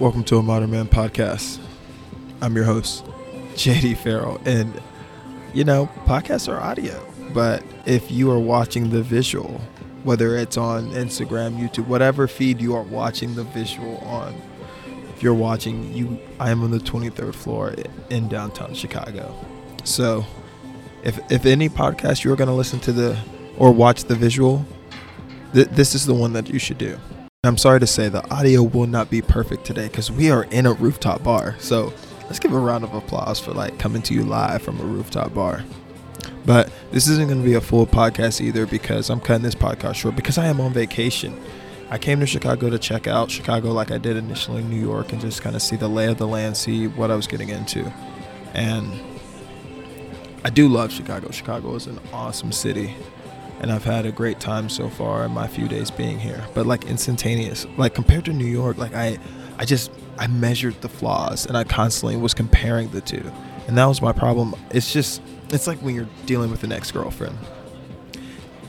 Welcome to a Modern Man podcast. I'm your host, JD Ferrell. And, you know, podcasts are audio, but if you are watching the visual, whether it's on Instagram, YouTube, whatever feed you are watching the visual on, if you're watching, you, I am on the 23rd floor in downtown Chicago. So, if, if any podcast you're going to listen to the or watch the visual, th- this is the one that you should do. I'm sorry to say the audio will not be perfect today because we are in a rooftop bar. So let's give a round of applause for like coming to you live from a rooftop bar. But this isn't going to be a full podcast either because I'm cutting this podcast short because I am on vacation. I came to Chicago to check out Chicago like I did initially in New York and just kind of see the lay of the land, see what I was getting into. And I do love Chicago. Chicago is an awesome city and I've had a great time so far in my few days being here. But like instantaneous, like compared to New York, like I, I just I measured the flaws and I constantly was comparing the two, and that was my problem. It's just it's like when you're dealing with an ex-girlfriend.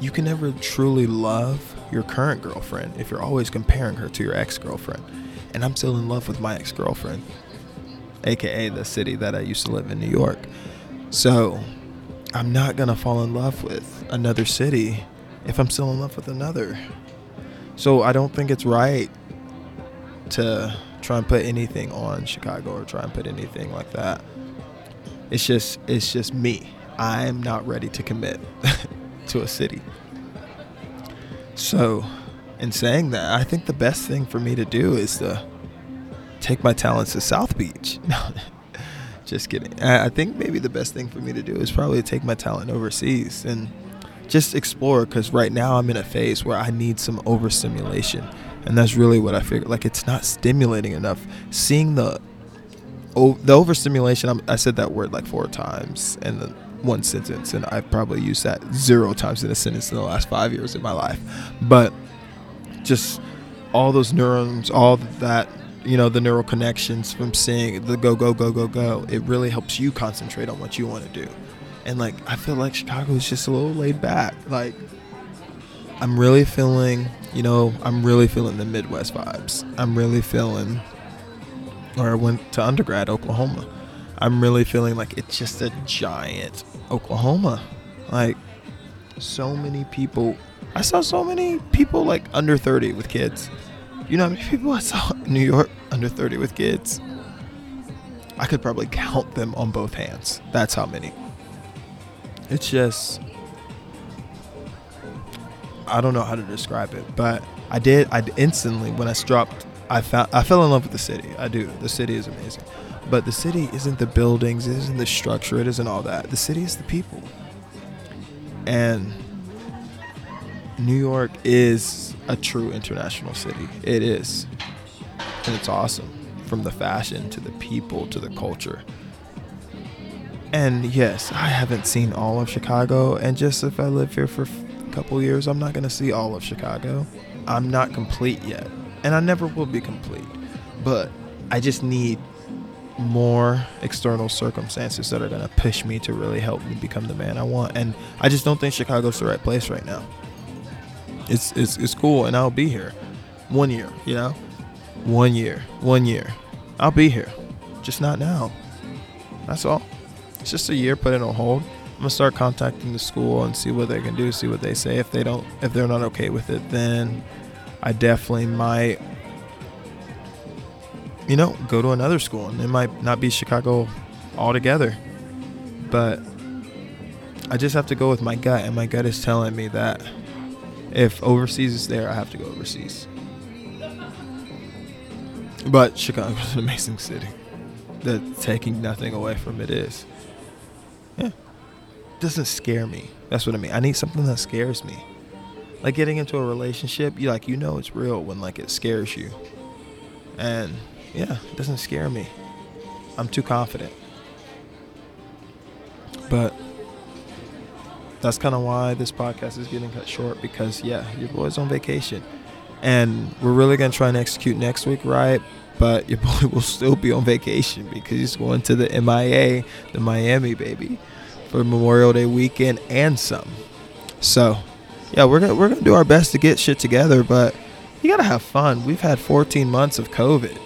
You can never truly love your current girlfriend if you're always comparing her to your ex-girlfriend. And I'm still in love with my ex-girlfriend, aka the city that I used to live in, New York. So I'm not gonna fall in love with another city if I'm still in love with another. So I don't think it's right to try and put anything on Chicago or try and put anything like that. It's just it's just me. I'm not ready to commit to a city. So, in saying that, I think the best thing for me to do is to take my talents to South Beach. Just kidding. I, think maybe the best thing for me to do is probably take my talent overseas and just explore because right now I'm in a phase where I need some overstimulation. And that's really what I figured. Like, it's not stimulating enough. Seeing the the overstimulation, I'm, I said that word like four times in the one sentence, and I've probably used that zero times in a sentence in the last five years of my life. But just all those neurons, all that you know the neural connections from seeing the go go go go go it really helps you concentrate on what you want to do. And like i feel like chicago is just a little laid back. Like i'm really feeling you know i'm really feeling the midwest vibes. I'm really feeling or i went to undergrad oklahoma. I'm really feeling like it's just a giant oklahoma. Like so many people i saw so many people like under 30 with kids you know how many people I saw in New York under 30 with kids? I could probably count them on both hands. That's how many. It's just I don't know how to describe it, but I did I instantly when I dropped I found I fell in love with the city. I do. The city is amazing. But the city isn't the buildings, it isn't the structure, it isn't all that. The city is the people. And New York is a true international city. It is. And it's awesome from the fashion to the people to the culture. And yes, I haven't seen all of Chicago. And just if I live here for a couple years, I'm not going to see all of Chicago. I'm not complete yet. And I never will be complete. But I just need more external circumstances that are going to push me to really help me become the man I want. And I just don't think Chicago's the right place right now it's it's it's cool, and I'll be here. One year, you know, one year, one year, I'll be here, just not now. That's all. It's just a year. Put it on hold. I'm gonna start contacting the school and see what they can do. See what they say. If they don't, if they're not okay with it, then I definitely might, you know, go to another school, and it might not be Chicago altogether. But I just have to go with my gut, and my gut is telling me that if overseas is there, I have to go overseas. But Chicago is an amazing city. That taking nothing away from it is. Yeah. Doesn't scare me. That's what I mean. I need something that scares me. Like getting into a relationship, you like you know it's real when like it scares you. And yeah, it doesn't scare me. I'm too confident. But that's kind of why this podcast is getting cut short because yeah, your boy's on vacation, and we're really gonna try and execute next week, right? But your boy will still be on vacation because he's going to the MIA, the Miami baby, for Memorial Day weekend and some. So, yeah, we're gonna we're gonna do our best to get shit together, but you gotta have fun. We've had 14 months of COVID.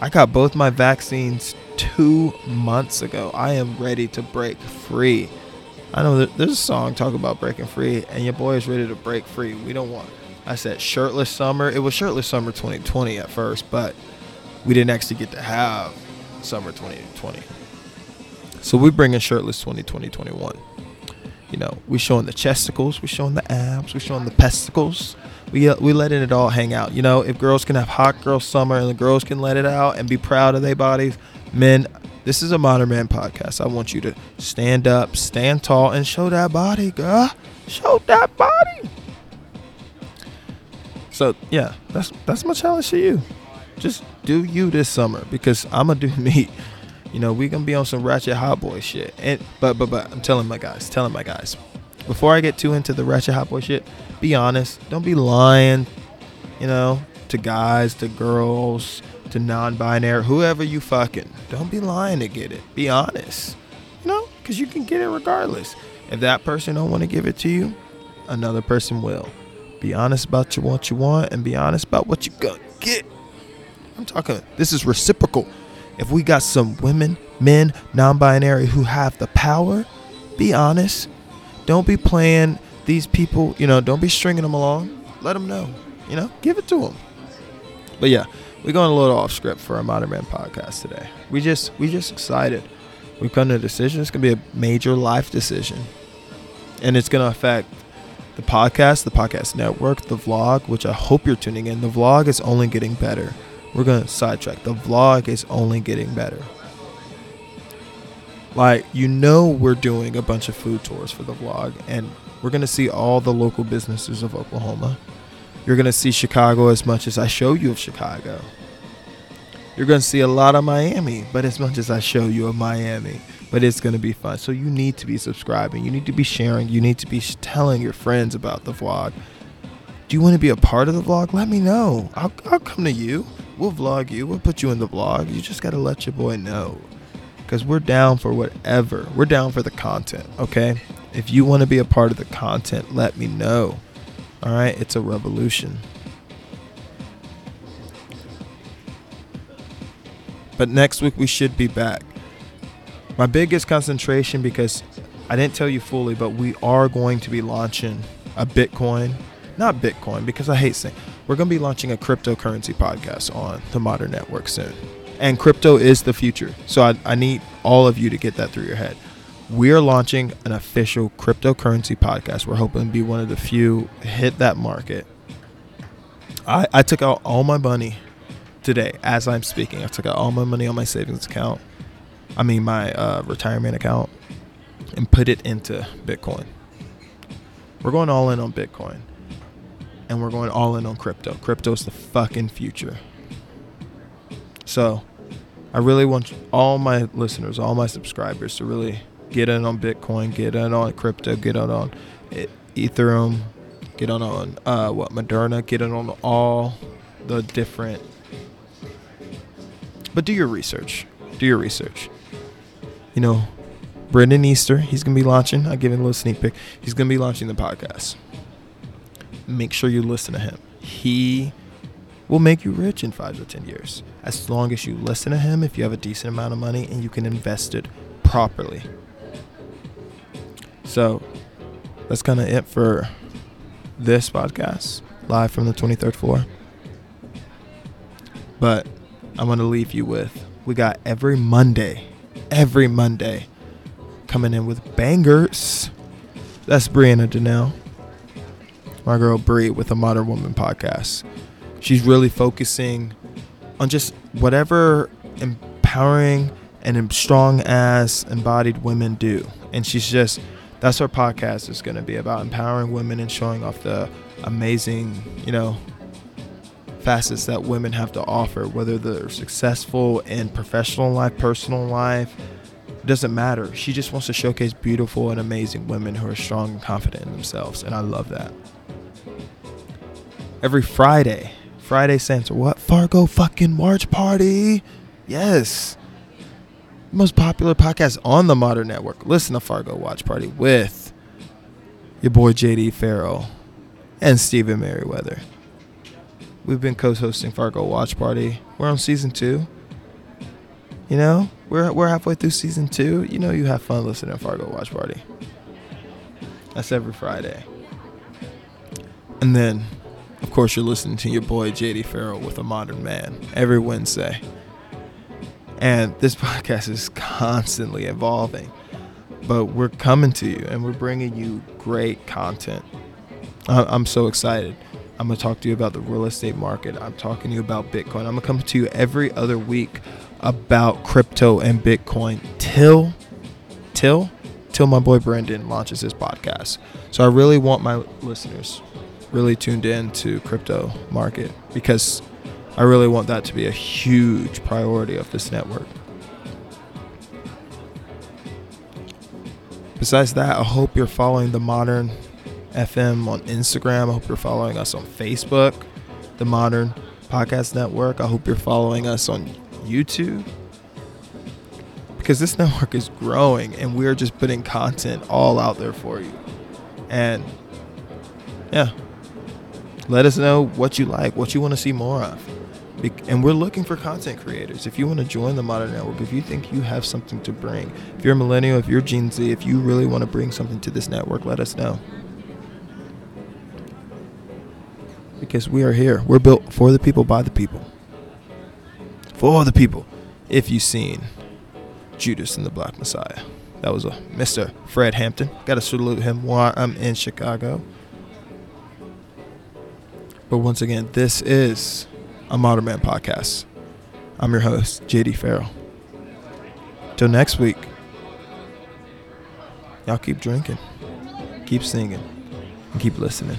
I got both my vaccines two months ago. I am ready to break free. I know there's a song talking about breaking free, and your boy is ready to break free. We don't want. I said shirtless summer. It was shirtless summer 2020 at first, but we didn't actually get to have summer 2020. So we bring in shirtless 2020 21. You know, we showing the chesticles, we showing the abs, we showing the pesticles. We uh, we letting it all hang out. You know, if girls can have hot girl summer and the girls can let it out and be proud of their bodies, men. This is a modern man podcast. I want you to stand up, stand tall, and show that body, girl. Show that body. So yeah, that's that's my challenge to you. Just do you this summer because I'ma do me. You know, we gonna be on some ratchet hot boy shit. And but but but I'm telling my guys, telling my guys, before I get too into the ratchet hot boy shit, be honest. Don't be lying. You know, to guys, to girls, to non-binary, whoever you fucking. Don't be lying to get it. Be honest. You know, because you can get it regardless. If that person don't want to give it to you, another person will. Be honest about what you want and be honest about what you gonna get. I'm talking. This is reciprocal. If we got some women, men, non-binary who have the power, be honest. Don't be playing these people. You know, don't be stringing them along. Let them know. You know, give it to them. But yeah, we're going a little off script for our Modern Man podcast today. We just we just excited. We've come to a decision. It's gonna be a major life decision, and it's gonna affect the podcast, the podcast network, the vlog, which I hope you're tuning in. The vlog is only getting better. We're gonna sidetrack. The vlog is only getting better. Like you know, we're doing a bunch of food tours for the vlog, and we're gonna see all the local businesses of Oklahoma. You're going to see Chicago as much as I show you of Chicago. You're going to see a lot of Miami, but as much as I show you of Miami. But it's going to be fun. So you need to be subscribing. You need to be sharing. You need to be telling your friends about the vlog. Do you want to be a part of the vlog? Let me know. I'll, I'll come to you. We'll vlog you. We'll put you in the vlog. You just got to let your boy know. Because we're down for whatever. We're down for the content, okay? If you want to be a part of the content, let me know. All right, it's a revolution. But next week we should be back. My biggest concentration because I didn't tell you fully, but we are going to be launching a Bitcoin, not Bitcoin because I hate saying we're going to be launching a cryptocurrency podcast on the Modern Network soon. And crypto is the future. So I, I need all of you to get that through your head we're launching an official cryptocurrency podcast. We're hoping to be one of the few hit that market. I, I took out all my money today as I'm speaking. I took out all my money on my savings account. I mean my uh, retirement account and put it into Bitcoin. We're going all in on Bitcoin. And we're going all in on crypto. Crypto is the fucking future. So, I really want all my listeners, all my subscribers to really get in on Bitcoin, get in on crypto, get in on Ethereum, get in on uh, what Moderna, get in on all the different. But do your research. Do your research. You know, Brendan Easter, he's gonna be launching. I give him a little sneak peek. He's gonna be launching the podcast. Make sure you listen to him. He will make you rich in five to ten years. As long as you listen to him, if you have a decent amount of money and you can invest it properly. So that's kind of it for this podcast, live from the 23rd floor. But I'm going to leave you with we got every Monday, every Monday coming in with bangers. That's Brianna Danelle, my girl Brie with the Modern Woman podcast. She's really focusing on just whatever empowering and strong ass embodied women do. And she's just that's our podcast is going to be about empowering women and showing off the amazing, you know, facets that women have to offer, whether they're successful in professional life, personal life. It doesn't matter. She just wants to showcase beautiful and amazing women who are strong and confident in themselves. And I love that. Every Friday, Friday Santa, what? Fargo fucking Watch Party. Yes most popular podcast on the Modern Network. Listen to Fargo Watch Party with your boy JD Ferrell and Stephen Merriweather. We've been co hosting Fargo Watch Party. We're on season two. You know, we're we're halfway through season two. You know, you have fun listening to Fargo Watch Party. That's every Friday. And then, of course, you're listening to your boy JD Ferrell with a Modern Man every Wednesday. And this podcast is constantly evolving, but we're coming to you and we're bringing you great content. I'm so excited. I'm going to talk to you about the real estate market. I'm talking to you about Bitcoin. I'm going to come to you every other week about crypto and Bitcoin till till till my boy Brendan launches his podcast. So I really want my listeners really tuned in to crypto market because I really want that to be a huge priority of this network. Besides that, I hope you're following the Modern FM on Instagram. I hope you're following us on Facebook, the Modern Podcast Network. I hope you're following us on YouTube because this network is growing and we're just putting content all out there for you. And yeah, let us know what you like, what you want to see more of. And we're looking for content creators. If you want to join the Modern Network, if you think you have something to bring, if you're a millennial, if you're Gen Z, if you really want to bring something to this network, let us know. Because we are here. We're built for the people, by the people. For the people. If you've seen Judas and the Black Messiah. That was a Mr. Fred Hampton. Got to salute him while I'm in Chicago. But once again, this is a Modern Man podcast. I'm your host, JD Ferrell. Till next week, y'all keep drinking, keep singing, and keep listening.